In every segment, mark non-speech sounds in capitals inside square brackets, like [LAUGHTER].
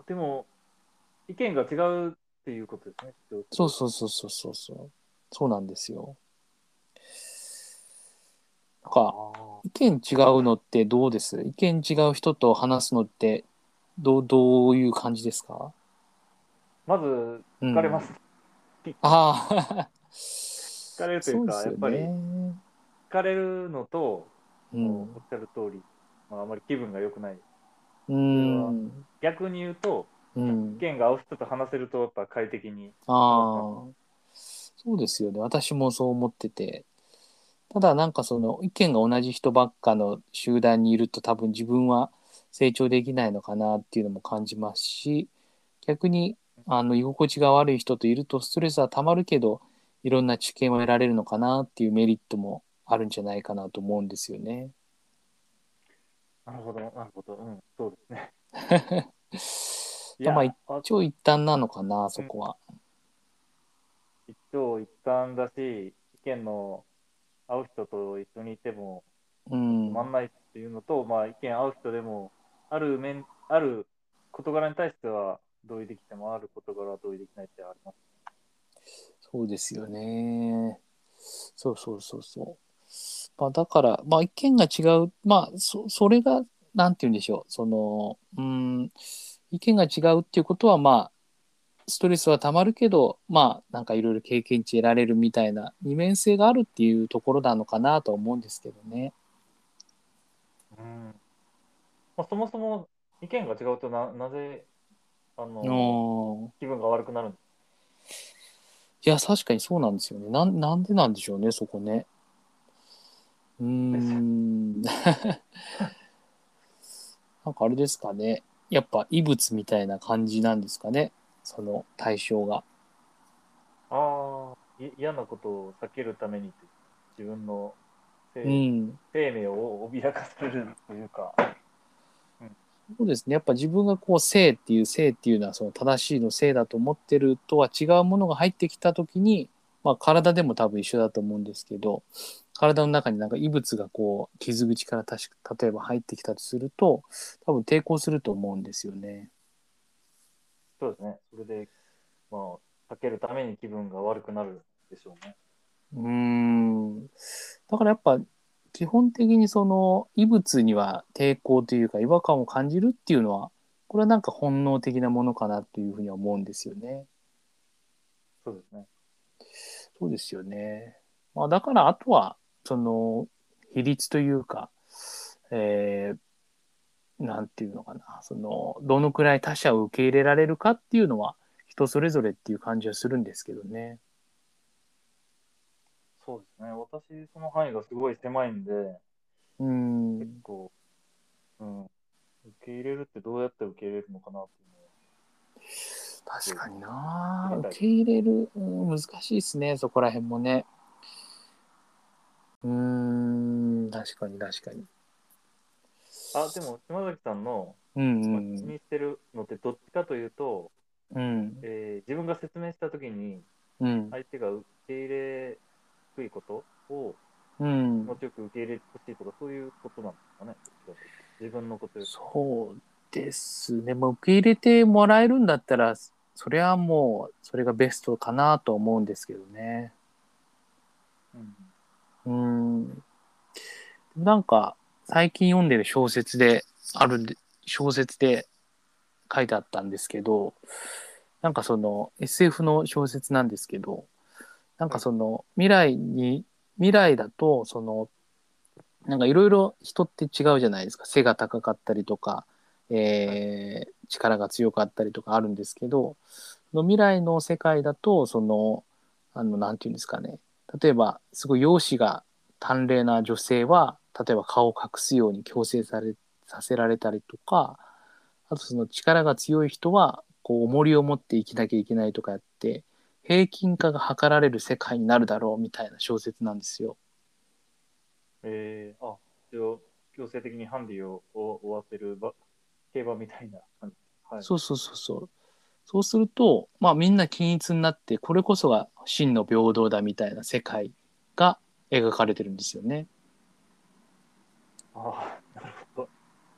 あ、でも、意見が違うっていうことですね。そうそうそうそうそうそう。そうなんですよ。なんか、あ意見違うのってどうです？意見違う人と話すのってどうどういう感じですか？まず、疲れます。ああ、疲れるというか、そうですよやっぱりね。疲れるのと、うんおっしゃる通り、まあ、あまり気分が良くない。うん。逆に言うと、うん意。見が合う人と話せると、やっぱ快適に。ああ、そうですよね。私もそう思ってて。ただなんかその意見が同じ人ばっかの集団にいると多分自分は成長できないのかなっていうのも感じますし、逆にあの居心地が悪い人といるとストレスはたまるけど、いろんな知見を得られるのかなっていうメリットもあるんじゃないかなと思うんですよね。なるほど、なるほど。うん、そうですね。い [LAUGHS] まあ一応一旦なのかな、そこは。一長一短だし、意見の合う人と一緒にいてもうんつ。まんないっていうのと、まあ、意見合う人でも、ある面、ある事柄に対しては同意できても、ある事柄は同意できないってあります。そうですよね。そうそうそうそう。まあ、だから、まあ、意見が違う、まあ、そそれが、なんて言うんでしょう、その、うん、意見が違うっていうことは、まあ、ストレスはたまるけど、まあ、なんかいろいろ経験値得られるみたいな二面性があるっていうところなのかなとは思うんですけどね。うんまあ、そもそも意見が違うとな、なぜ、あの、うん気分が悪くなるんですいや、確かにそうなんですよね。なんなんでなんでしょうね、そこね。うーん。[LAUGHS] なんかあれですかね。やっぱ異物みたいな感じなんですかね。その対象が。ああ、い嫌なことを避けるために自分の生,、うん。生命を脅かされるというか、そうですね。やっぱ自分がこう性っていう性っていうのはその正しいの性だと思ってるとは違うものが入ってきた時に、まあ体でも多分一緒だと思うんですけど、体の中になんか異物がこう傷口からたし例えば入ってきたとすると、多分抵抗すると思うんですよね。そうですね。それで、まあ、避けるために気分が悪くなるでしょうね。うーん。だからやっぱ基本的にその異物には抵抗というか違和感を感じるっていうのは、これはなんか本能的なものかなというふうには思うんですよね。そうですね。そうですよね。まあだからあとは、その比率というか、えー、なんていうのかな、その、どのくらい他者を受け入れられるかっていうのは人それぞれっていう感じはするんですけどね。そうですね。私、その範囲がすごい狭いんで、うん。結構、うん、受け入れるってどうやって受け入れるのかなっていうのは確かにな。うん。受け入れる、うん、難しいですねそこら辺もね。うーん確かに確かに。あ、でも、島崎さんの、うんうまあん。気にしてるのってどっちかというと、うん。えー自分が説明したときに、うん。相手が受け入れにくいことをうん。気持ちよく受け入れてほしいとか、そういうことなんですかね。自分のことより。そうですね。もう受け入れてもらえるんだったらそれはもうそれがベストかなと思うんですけどね。うん。うん。なんか最近読んでる小説であるで小説で書いてあったんですけどなんかその SF の小説なんですけどなんかその未来に未来だとそのなんかいろいろ人って違うじゃないですか。背が高かったりとか、えー力が強かったりとかあるんですけどの未来の世界だとそのあのなんていうんですかね例えばすごい容姿が端麗な女性は例えば顔を隠すように強制されさせられたりとかあとその力が強い人はこう重りを持って生きなきゃいけないとかやって平均化が図られる世界になるだろうみたいな小説なんですよ。えー、あ、強制的にハンディを負わせる競馬みたいな。はい。そうそうそうそう。そうすると、まあみんな均一になって、これこそが真の平等だみたいな世界が描かれてるんですよね。ああ、なるほど。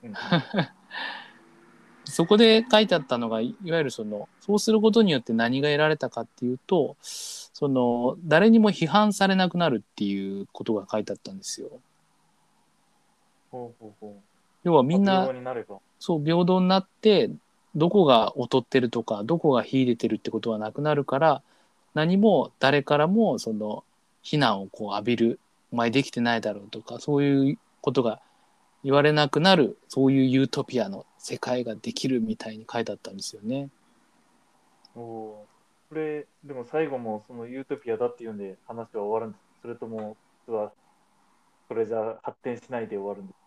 うん、で [LAUGHS] そこで書いてあったのがいわゆるそのそうすることによって何が得られたかっていうとその誰にも批判されなくなるっていうことが書いてあったんですよ。ほうほうほう。要はみんなな。そう平等になってどこが劣ってるとかどこが秀でてるってことはなくなるから何も誰からもその非難をこう浴びるお前できてないだろうとかそういうことが言われなくなるそういうユートピアの世界ができるみたいに書いてあったんですよね。おお。これ、でも最後もそのユートピアだっていうんで話は終わるんですそれとも、実は、それじゃ発展しないで終わるんです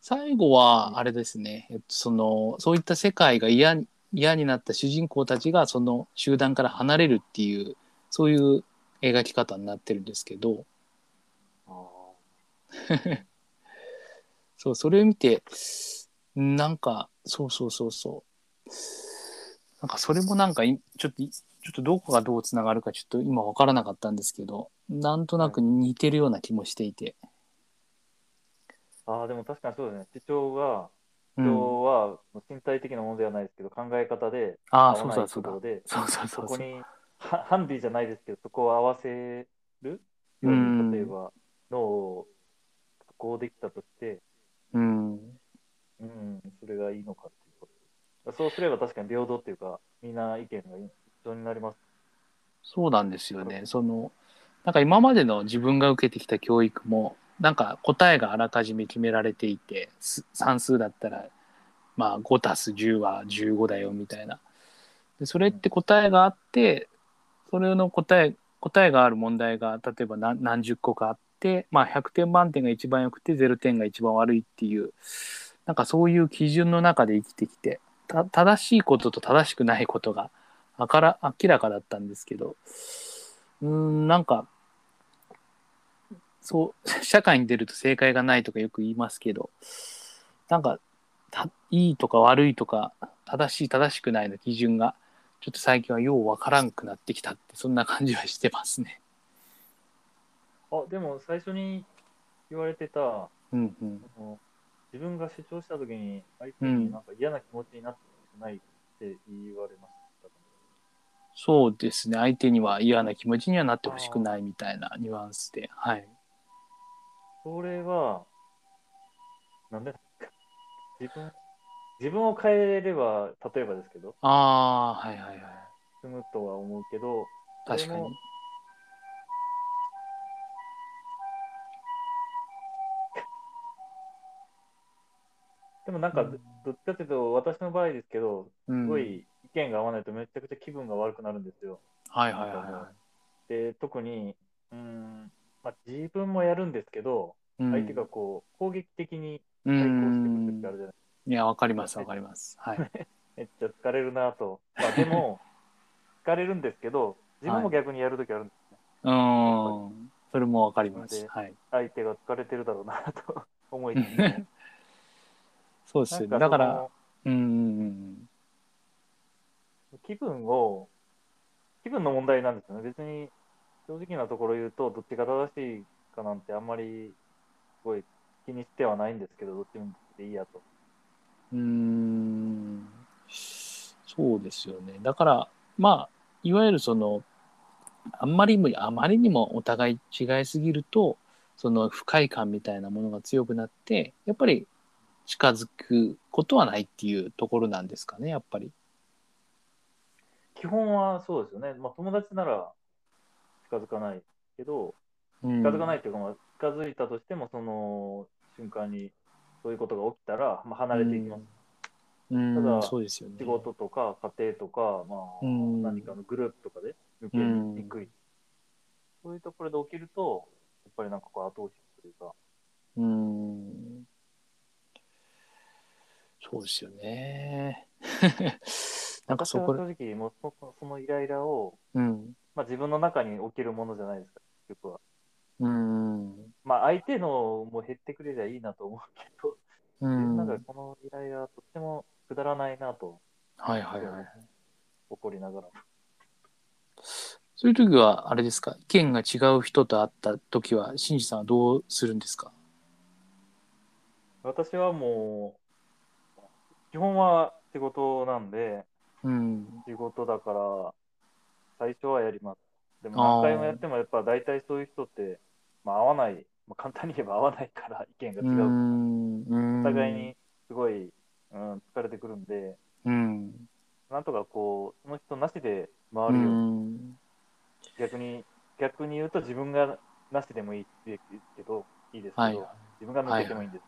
最後はあれですね、えっと、そのそういった世界が嫌に嫌になった主人公たちがその集団から離れるっていうそういう描き方になってるんですけど。あ [LAUGHS] そうそれを見てなんかそうそうそうそう。なんかそれもなんかいちょっといちょっとどこがどうつながるかちょっと今分からなかったんですけどなんとなく似てるような気もしていて、あー、でも確かにそうですね。主張が、主うん、張は身体的なものではないですけど、考え方でああ合わないそうだそうだそうそうそそうそうこにはハンディじゃないですけど、そこを合わせるよううんに、例えば脳を加工できたとして、うんうん、それがいいのかっていうこと。そうすれば確かに平等っていうか、みんな意見が一緒になります。そうなんですよね。そのなんか今までの自分が受けてきた教育もなんか答えがあらかじめ決められていて算数だったらまあ5たす10は15だよみたいな。でそれって答えがあってそれの答え答えがある問題が例えば何何十個かあって、まあ、100点満点が一番良くて0点が一番悪いっていうなんかそういう基準の中で生きてきて正しいことと正しくないことがあから明らかだったんですけどうんなんかそう社会に出ると正解がないとかよく言いますけどなんかたいいとか悪いとか正しい正しくないの基準がちょっと最近はようわからんくなってきたってそんな感じはしてますね。あ、でも最初に言われてた、うんうん、自分が主張したときに、相手になんか嫌な気持ちになってないって言われましたかね。そうですね相手には嫌な気持ちにはなってほしくないみたいなニュアンスではい。それは、なんで自分、自分を変えれば、例えばですけど、ああはいはいはい。済むとは思うけど、確かに。でもなんか、うん。どっちかというと、私の場合ですけど、うん。すごい意見が合わないとめちゃくちゃ気分が悪くなるんですよ。はいはいはいはで、特に、うーん、まあ、自分もやるんですけど、い。うん相手がこう、攻撃的にう対抗してくるん時あるじゃないいやわかりますわかります。はい。[LAUGHS] めっちゃ疲れるなと。まあ、でも、疲れるんですけど、自分も逆にやるときあるんですね。うーんそれもわかりまですはい。相手が疲れてるだろうなと [LAUGHS] 思いつつも [LAUGHS] そうですよね。だからうん気分を、気分の問題なんですよね。別に、正直なところ言うと、どっちが正しいかなんてあんまり、すごい気にしてはないんですけど、どっちもでいいやと。うーんそうですよね。だから、まあ、いわゆるその、あんまりにも、あまりにもお互い違いすぎると、その不快感みたいなものが強くなって、やっぱり近づくことはないっていうところなんですかね、やっぱり。基本はそうですよね。まあ、友達なら近づかないけど、近近づかないっていうか、まあ、近づいたとしても、その瞬間にそういうことが起きたら、まあ、離れていきます。うん、ただそうですよね。仕事とか家庭とか、まあ、うん何かのグループとかで抜けにくい、そういうところで起きると、やっぱりなんかこう後押しというか、うーんそうですよね。[LAUGHS] なんか私そこ正直もうその、そのイライラを、うん。まあ、自分の中に起きるものじゃないですか、結局は。うーん。まあ、相手のも減ってくれりゃいいなと思うけど、う自分のん。中でこのイライラはとってもくだらないなと、はいはいはい。怒りながら。そういう時は、あれですか、意見が違う人と会った時は、新次さんはどうするんですか？私はもう、基本は仕事なんで、うん。仕事だから、最初はやります。でも何回もやっても、やっぱ大体そういう人って、まあ、合わない、まあ、簡単に言えば合わないから意見がう違う。ん。お互いにすごい、うん、疲れてくるんで、うん。なんとかこう、その人なしでう回るように、ん。逆に、逆に言うと自分がなしでもいいけど、いいですけど、はい。自分が抜けてもいいんです。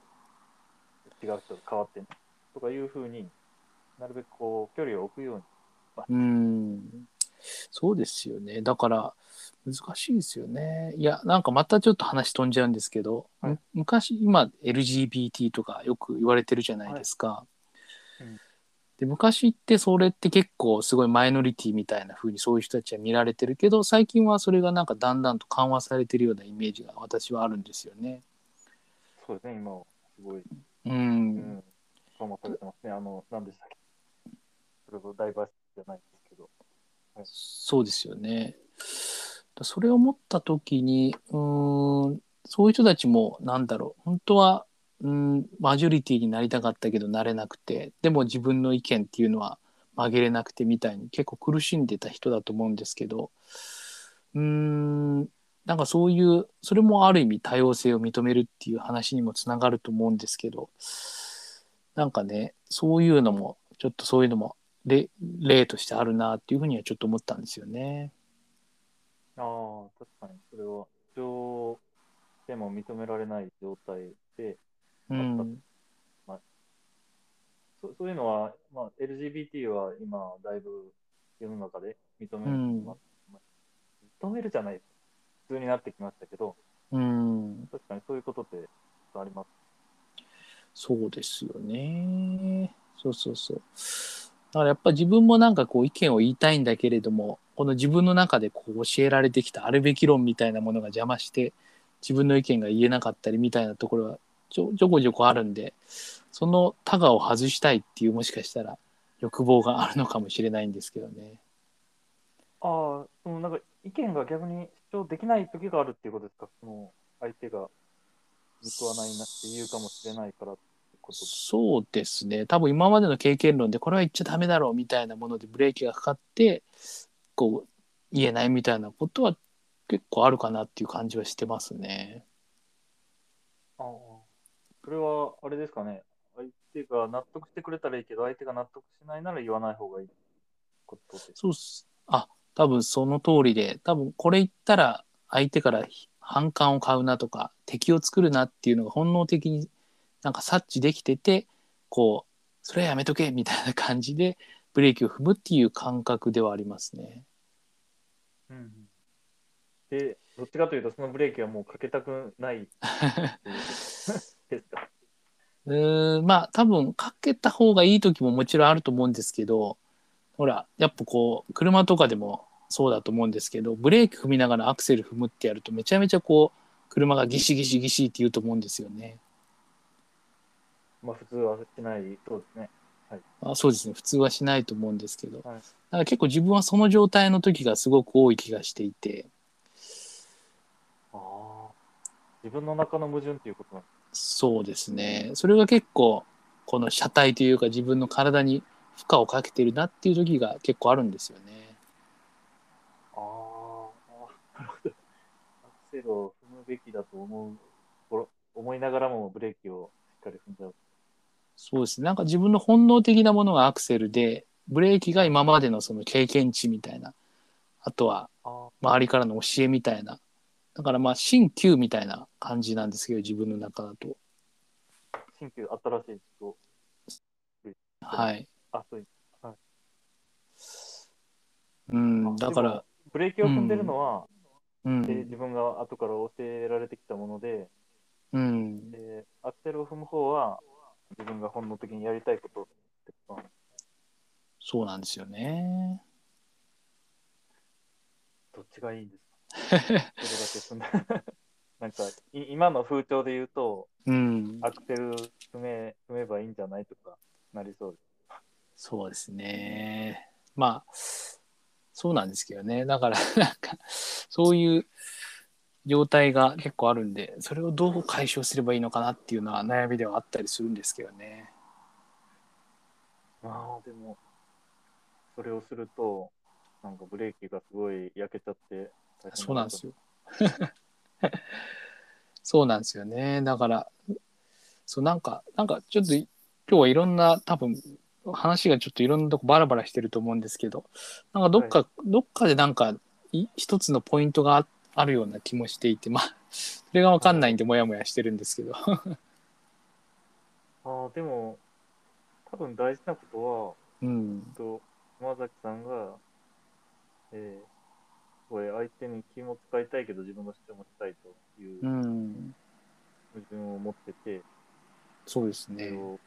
違う人と変わってね。とかいうふうになるべくこう、距離を置くように。うん。そうですよね。だから、難しいですよね。いや、なんかまたちょっと話飛んじゃうんですけど、はいむ昔、今、LGBT とかよく言われてるじゃないですか。いうんで昔ってそれって結構すごいマイノリティみたいな風にそういう人たちは見られてるけど最近はそれがなんかだんだんと緩和されてるようなイメージが私はあるんですよね。そうですね、今はすごい、う。うんん、緩和されてますね。あの、何でしたっけそれこそダイバーシティじゃないです。そうですよね。それを思った時にうんそういう人たちもなんだろう本当はうんマジョリティになりたかったけどなれなくてでも自分の意見っていうのは曲げれなくてみたいに結構苦しんでた人だと思うんですけどうんなんかそういうそれもある意味多様性を認めるっていう話にもつながると思うんですけどなんかねそういうのもちょっとそういうのも例例としてあるなっていうふうにはちょっと思ったんですよね。ああ、確かに、それは、情でも認められない状態で、うん、そそういうのは、まあ、LGBT は今、だいぶ世の中で認め、うんまあ認めるじゃない、普通になってきましたけど、うん、確かにそういうことってあります。そうですよね。そうそうそう。だからやっぱ自分もなんかこう意見を言いたいんだけれども、この自分の中でこう教えられてきたあるべき論みたいなものが邪魔して、自分の意見が言えなかったりみたいなところはちょちょこちょこあるんで、そのタガを外したいっていうもしかしたら欲望があるのかもしれないんですけどね。ああ、そのなんか意見が逆に主張できない時があるっていうことですか、その相手が憎わないなって言うかもしれないからってこと。そうですね。多分今までの経験論でこれは言っちゃダメだろうみたいなものでブレーキがかかってこう言えないみたいなことは結構あるかなっていう感じはしてますね。ああ、それはあれですかね、相手が納得してくれたらいいけど、相手が納得しないなら言わない方がいいことです。そうっす。あ多分その通りで。多分これ言ったら相手から反感を買うなとか敵を作るなっていうのが本能的になんか察知できててこうそれはやめとけみたいな感じでブレーキを踏むっていう感覚ではありますね。うんうん、で、どっちかというと、そのブレーキはもうかけたくないうことですか。[LAUGHS] うーんまあ多分かけた方がいい時ももちろんあると思うんですけどほらやっぱこう車とかでもそうだと思うんですけどブレーキ踏みながらアクセル踏むってやるとめちゃめちゃこう車がギシギシギシって言うと思うんですよね。まあ、普通はしない、そうですね。あそうですね。普通はしないと思うんですけど、はい。だから結構自分はその状態の時がすごく多い気がしていて。ああ、自分の中の矛盾っていうことなんですそうですね。それが結構この車体というか自分の体に負荷をかけてるなっていう時が結構あるんですよね。ああ、なるほど。アクセルを踏むべきだと思う、こ思いながらもブレーキをしっかり踏んじゃう。そうですね。なんか自分の本能的なものがアクセルでブレーキが今までのその経験値みたいな。あとはあ周りからの教えみたいな。だからまあ新旧みたいな感じなんですけど自分の中だと。あ、新旧、新しいと、はい。あ、そういう。うんあだからブレーキを踏んでるのは、うん。で自分が後から教えられてきたもので、うん。でアクセルを踏む方は自分が本能的にやりたいことってこと。そうなんですよね。どっちがいいんですか？[LAUGHS] それだけ踏んでなんかい今の風潮で言うと、うん。アクセル踏め踏めばいいんじゃないとかなりそうです。そうですね。まあそうなんですけどね。だからなんかそういう状態が結構あるんでそれをどう解消すればいいのかなっていうのは悩みではあったりするんですけどねまあでも、それをすると、なんかブレーキがすごい焼けちゃってそうなんですよ。[LAUGHS] そうなんですよね。だから、そうなんか、なんかちょっと今日はいろんな多分話がちょっといろんなとこバラバラしてると思うんですけど、なんかどっか、どっかでなんかい一つのポイントがああるような気もしていて、まあ、それがわかんないんでモヤモヤしてるんですけど。[LAUGHS] ああ、でも、多分大事なことは、うん。と、熊崎さんが、えー、これ相手に気も使いたいけど自分の主張もしたいといううん。矛盾を持ってて、そうですね。を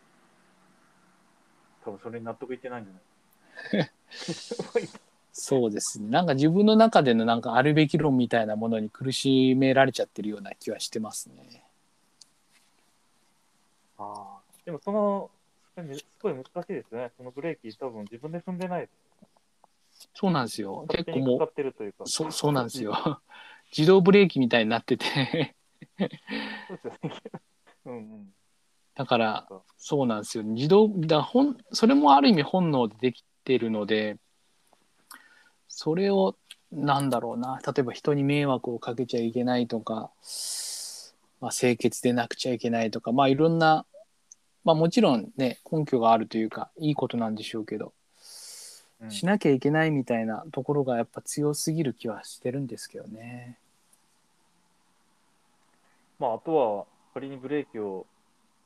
多分それに納得いってないんじゃない？[LAUGHS] そうですね。なんか自分の中でのなんかあるべき論みたいなものに苦しめられちゃってるような気はしてますね。ああ。でもその、すごい難しいですね。そのブレーキ多分自分で踏んでない。そうなんですよ。勝結構もう。そうそうなんですよ。自動ブレーキみたいになっててそうですよね。うんうん。だからそうなんですよ。自動だ本それもある意味本能でできてるので、それをなんだろうな、例えば人に迷惑をかけちゃいけないとか、まあ、清潔でなくちゃいけないとか、まあいろんな、まあもちろんね、根拠があるというか、いいことなんでしょうけど、うんしなきゃいけないみたいなところがやっぱ強すぎる気はしてるんですけどね。まあ、あとは、仮にブレーキを、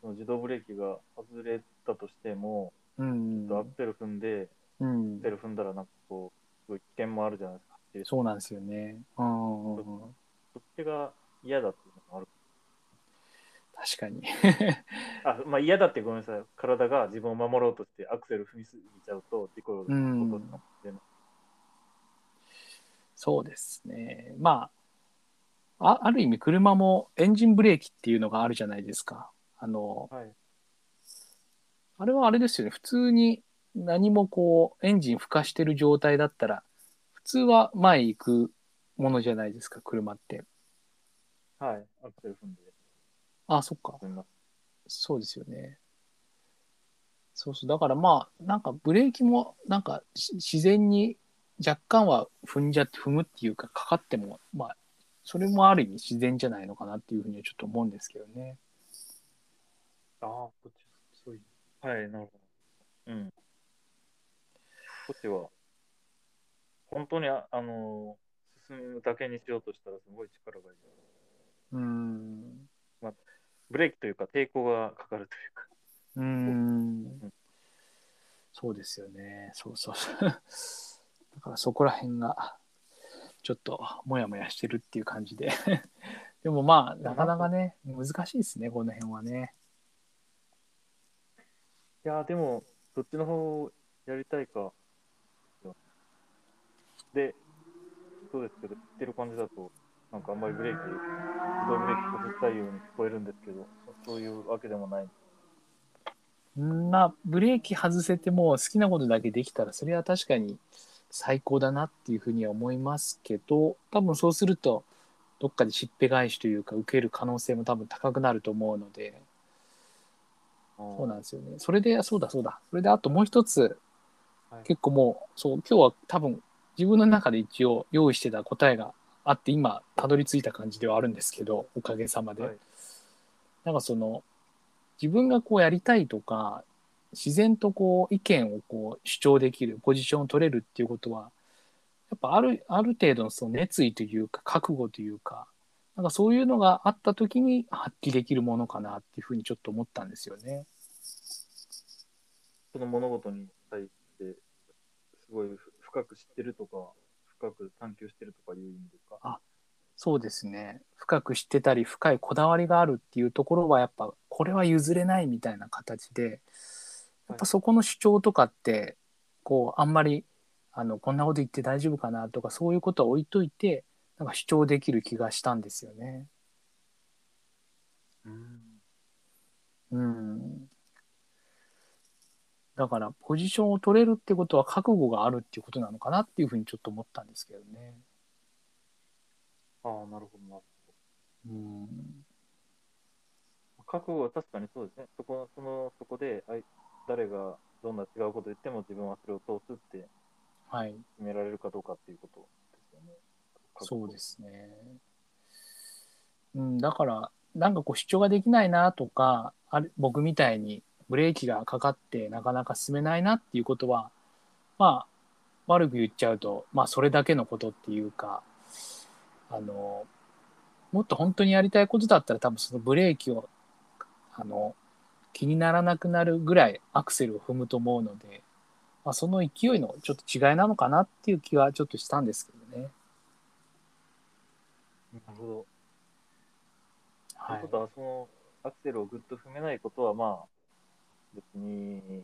自動ブレーキが外れたとしても、うん。アクセル踏んで、うんアクセ。ル踏んだら、なんかこう、すごい危険もあるじゃないですか。でそうなんですよね。うん。そっちが嫌だっていうのがある。確かに。あ、まあ嫌だってごめんなさい。体が自分を守ろうとしてアクセル踏みすぎちゃうと事故ることうんかもしれない。そうですね。まあ、あある意味車もエンジンブレーキっていうのがあるじゃないですか。あの、はい。あれはあれですよね。普通に何もこう、エンジン吹かしてる状態だったら、普通は前行くものじゃないですか、車って。はい。アクセル踏んであ、そっか。そうですよね。そうそう。だからまあ、なんかブレーキも、なんかし自然に若干は踏んじゃって、踏むっていうか、かかっても、まあ、それもある意味自然じゃないのかなっていうふうにはちょっと思うんですけどね。ああ、こっち、そういう。はい、なるほど。うん。こっちは、本当にあ、あのー進むだけにしようとしたらすごい力がいる。うーん。ブレーキというか抵抗がかかるというか。うーん。そうですよね。そうそうそう。だからそこら辺が、ちょっともやもやしてるっていう感じで。でもまあ、なかなかね、難しいですね、この辺はね。いやー、でも、どっちの方をやりたいか。で、そうですけど、言ってる感じだと、なんかあんまりブレーキ、自動ブレーキ外したいように聞こえるんですけど、そそういうわけでもない。うんまあ、ブレーキ外せても好きなことだけできたら、それは確かに最高だなっていうふうには思いますけど、多分そうすると、どっかでしっぺ返しというか、受ける可能性も多分高くなると思うので、そうなんですよね。それで、そうだそうだ。それであともう一つ、はい結構もう、そう、今日は多分自分の中で一応用意してた答えがあって、今、たどり着いた感じではあるんですけど、おかげさまで。はいなんかその、自分がこうやりたいとか、自然とこう意見をこう主張できる、ポジションを取れるっていうことは、やっぱある、ある程度のその熱意というか、覚悟というか、なんかそういうのがあった時に発揮できるものかなっていうふうにちょっと思ったんですよね。その物事に対して、すごい深く知ってるとか、深く探求してるとかいう意味ですか？そうですね。深く知ってたり、深いこだわりがあるっていうところは、やっぱ、これは譲れないみたいな形で、やっぱそこの主張とかって、こう、あんまり、あの、こんなこと言って大丈夫かなとか、そういうことは置いといて、なんか主張できる気がしたんですよね。うん。うん。だから、ポジションを取れるってことは覚悟があるっていうことなのかなっていうふうにちょっと思ったんですけどね。ああ、なるほど、なるうん。ほど。覚悟は確かにそうですね。そこ、その、そこで、あい誰がどんな違うこと言っても自分はそれを通すってはい。決められるかどうかっていうことですよね。そうですね。うん、だから、なんかこう主張ができないなとか、あれ僕みたいにブレーキがかかってなかなか進めないなっていうことは、まあ、悪く言っちゃうと、まあそれだけのことっていうか、あの、もっと本当にやりたいことだったら多分そのブレーキを、あの、気にならなくなるぐらいアクセルを踏むと思うので、まあ、その勢いのちょっと違いなのかなっていう気はちょっとしたんですけどね。なるほど。はいということは、そのアクセルをぐっと踏めないことは、まあ、別に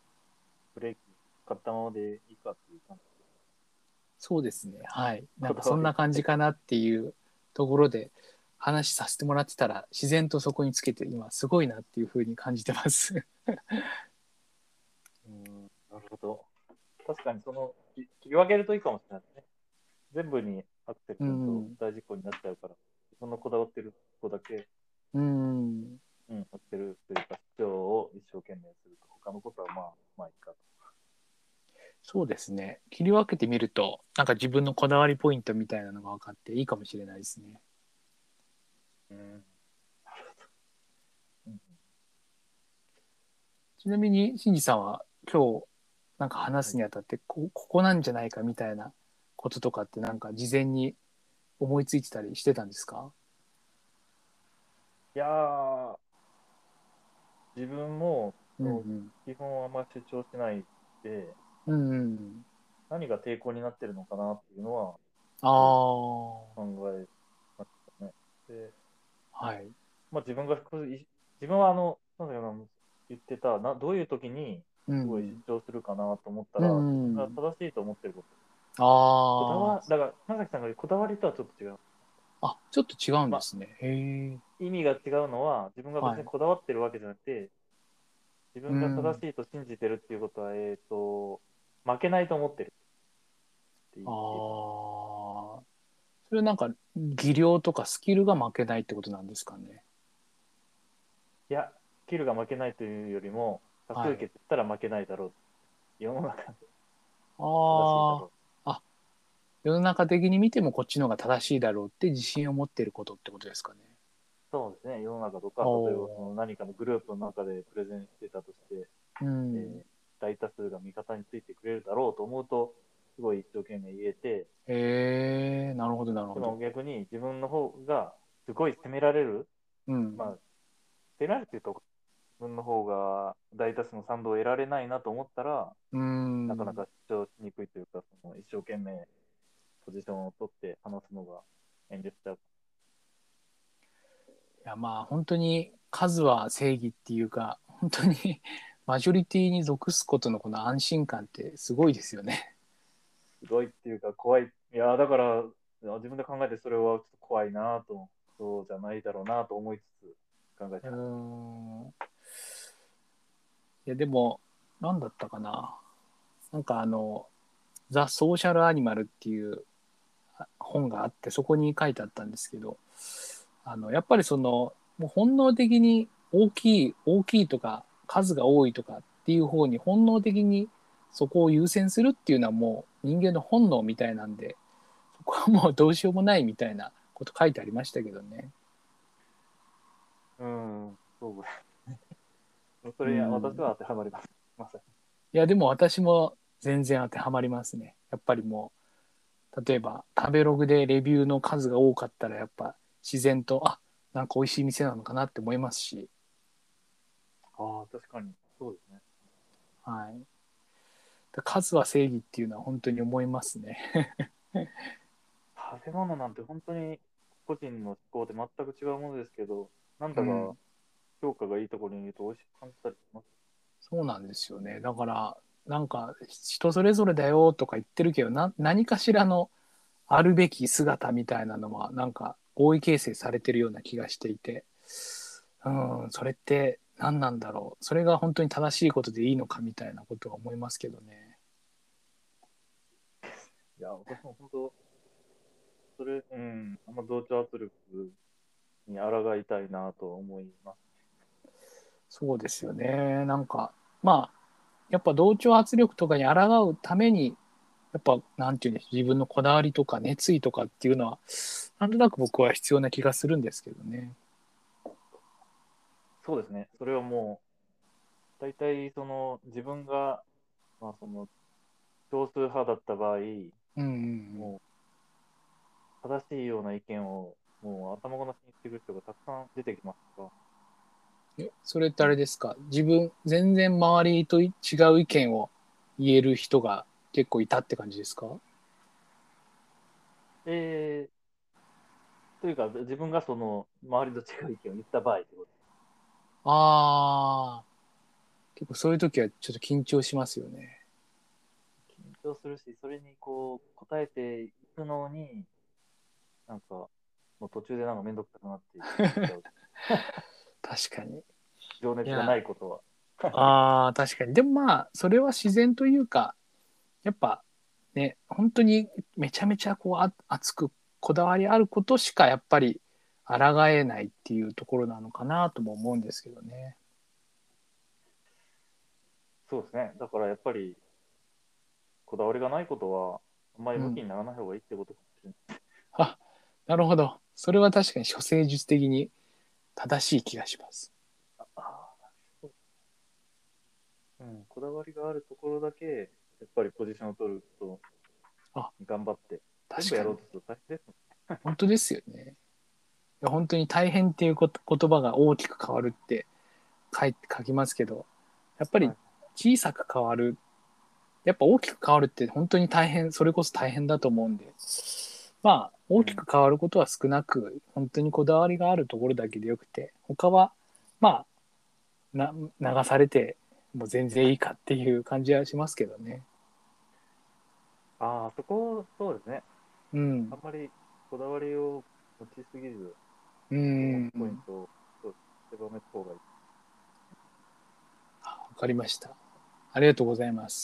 ブレーキ買ったままでいいかっていう感じ。そうですね。はい。なんかそんな感じかなっていうところで話させてもらってたら自然とそこにつけて今すごいなっていうふうに感じてます。うん、なるほど。確かにその、き切り分けるといいかもしれないですね。全部にアクセルうんと大事故になっちゃうから、自分のこだわってるとこだけ、うん。うん、アクセルというか主張を一生懸命すると、他のことはまあ、まあいいかと。そうですね。切り分けてみるとなんか自分のこだわりポイントみたいなのが分かっていいかもしれないですね。うん。ちなみに新次さんは今日なんか話すにあたってこここなんじゃないかみたいなこととかってなんか事前に思いついてたりしてたんですか？いやー、自分もうんうん。基本あんま主張しないで、うんうん。何が抵抗になってるのかなっていうのはああ。考えましたね。で、はい。まあ、自分が自分はあの、なんだろうな、言ってたな、どういう時にうんすごい主張するかなと思ったら、うん自分が正しいと思ってること。こだあわだから、長崎さんがこだわりとはちょっと違う。あ。あ、ちょっと違うんですね。へえ。意味が違うのは、自分が別にこだわってるわけじゃなくて、自分が正しいと信じてるっていうことは、えっ、と、負けないと思ってるってああ。それなんか技量とかスキルが負けないってことなんですかね？いや、スキルが負けないというよりも、多数決したら負けないだろう。世の中でああ。ろ世の中的に見てもこっちの方が正しいだろうって自信を持ってることってことですかね？う。そうですね、世の中とか、例えばその何かのグループの中でプレゼンしてたとして、うん。えー大多数が味方についてくれるだろうと思うと、すごい一生懸命言えて、へえ、なるほどなるほでもど。逆に自分の方がすごい責められる、うん。まあ、責められてると、自分の方が大多数の賛同を得られないなと思ったら、うん。なかなか主張しにくいというか、その一生懸命ポジションを取って話すのが遠慮しちゃう。いやまあ本当に数は正義っていうか本当に [LAUGHS] マジョリティに属すことのこの安心感ってすごいですよね。すごいっていうか怖い。いや、だから自分で考えてそれはちょっと怖いなと、そうじゃないだろうなと思いつつ考えてうます。ん。いやでも何だったかな。なんかあの「ザ・ソーシャル・アニマル」っていうあ本があってそこに書いてあったんですけどあのやっぱりそのもう本能的に大きい大きいとか数が多いとかっていう方に本能的にそこを優先するっていうのはもう人間の本能みたいなんでそこはもうどうしようもないみたいなこと書いてありましたけどね。うん、そうです。それ、うん私は当てはまります。まさに。いやでも私も全然当てはまりますね。やっぱりもう例えば食べログでレビューの数が多かったらやっぱ自然とあなんか美味しい店なのかなって思いますし、ああ、確かに。そうですね。はい、だ数は正義っていうのは本当に思いますね。[LAUGHS] 食べ物なんて本当に個人の思考で全く違うものですけど、なんだかうん評価がいいところにいると美味しく感じたりします？そうなんですよね。だからなんか人それぞれだよとか言ってるけどな何かしらのあるべき姿みたいなのはなんか合意形成されてるような気がしていて、うん、それって何なんだろう。それが本当に正しいことでいいのかみたいなことは思いますけどね。いや、私も本当、それ、うん、あんま同調圧力に抗いたいなと思います。そうですよね。なんかまあやっぱ同調圧力とかに抗うために、やっぱ、なんていうんでしょう、自分のこだわりとか熱意とかっていうのは、なんとなく僕は必要な気がするんですけどね。そうですね。それはもう、大体その自分が、まあその、少数派だった場合、うんうんうん。もう、正しいような意見を、もう頭ごなしにしてくる人がたくさん出てきますから、えそれってあれですか？自分、全然周りと違う意見を言える人が結構いたって感じですか？えー、というか、自分がその、周りと違う意見を言った場合ってこと？ああ、結構そういう時はちょっと緊張しますよね。緊張するし、それにこう、答えていくのに、なんか、もう途中でなんかめんどくさくなっていっちゃう [LAUGHS] 確かに。情熱がないことは。ああ、確かに。でもまあ、それは自然というか、やっぱね、本当にめちゃめちゃこうあ熱くこだわりあることしかやっぱり抗えないっていうところなのかなとも思うんですけどね。そうですね。だからやっぱり、こだわりがないことは、あんまり向きにならない方がいいってことかもしれない。あ、なるほど。それは確かに処世術的に正しい気がします。ああ。うん、こだわりがあるところだけ、やっぱりポジションを取るとあ、頑張って、全確かに部やろう。とすると大変ですもん。本当ですよね。いや本当に大変っていうこと言葉が大きく変わるって書い書きますけど、やっぱりはい小さく変わる、やっぱ大きく変わるって本当に大変、それこそ大変だと思うんで、まあ大きく変わることは少なく、本当にこだわりがあるところだけでよくて、他はまあな流されてもう全然いいかっていう感じはしますけどね。ああ、そこ、そうですね。うんあん。まりこだわりを持ちすぎず、うん。ポイントを狭めた方がいい。わかりました。ありがとうございます。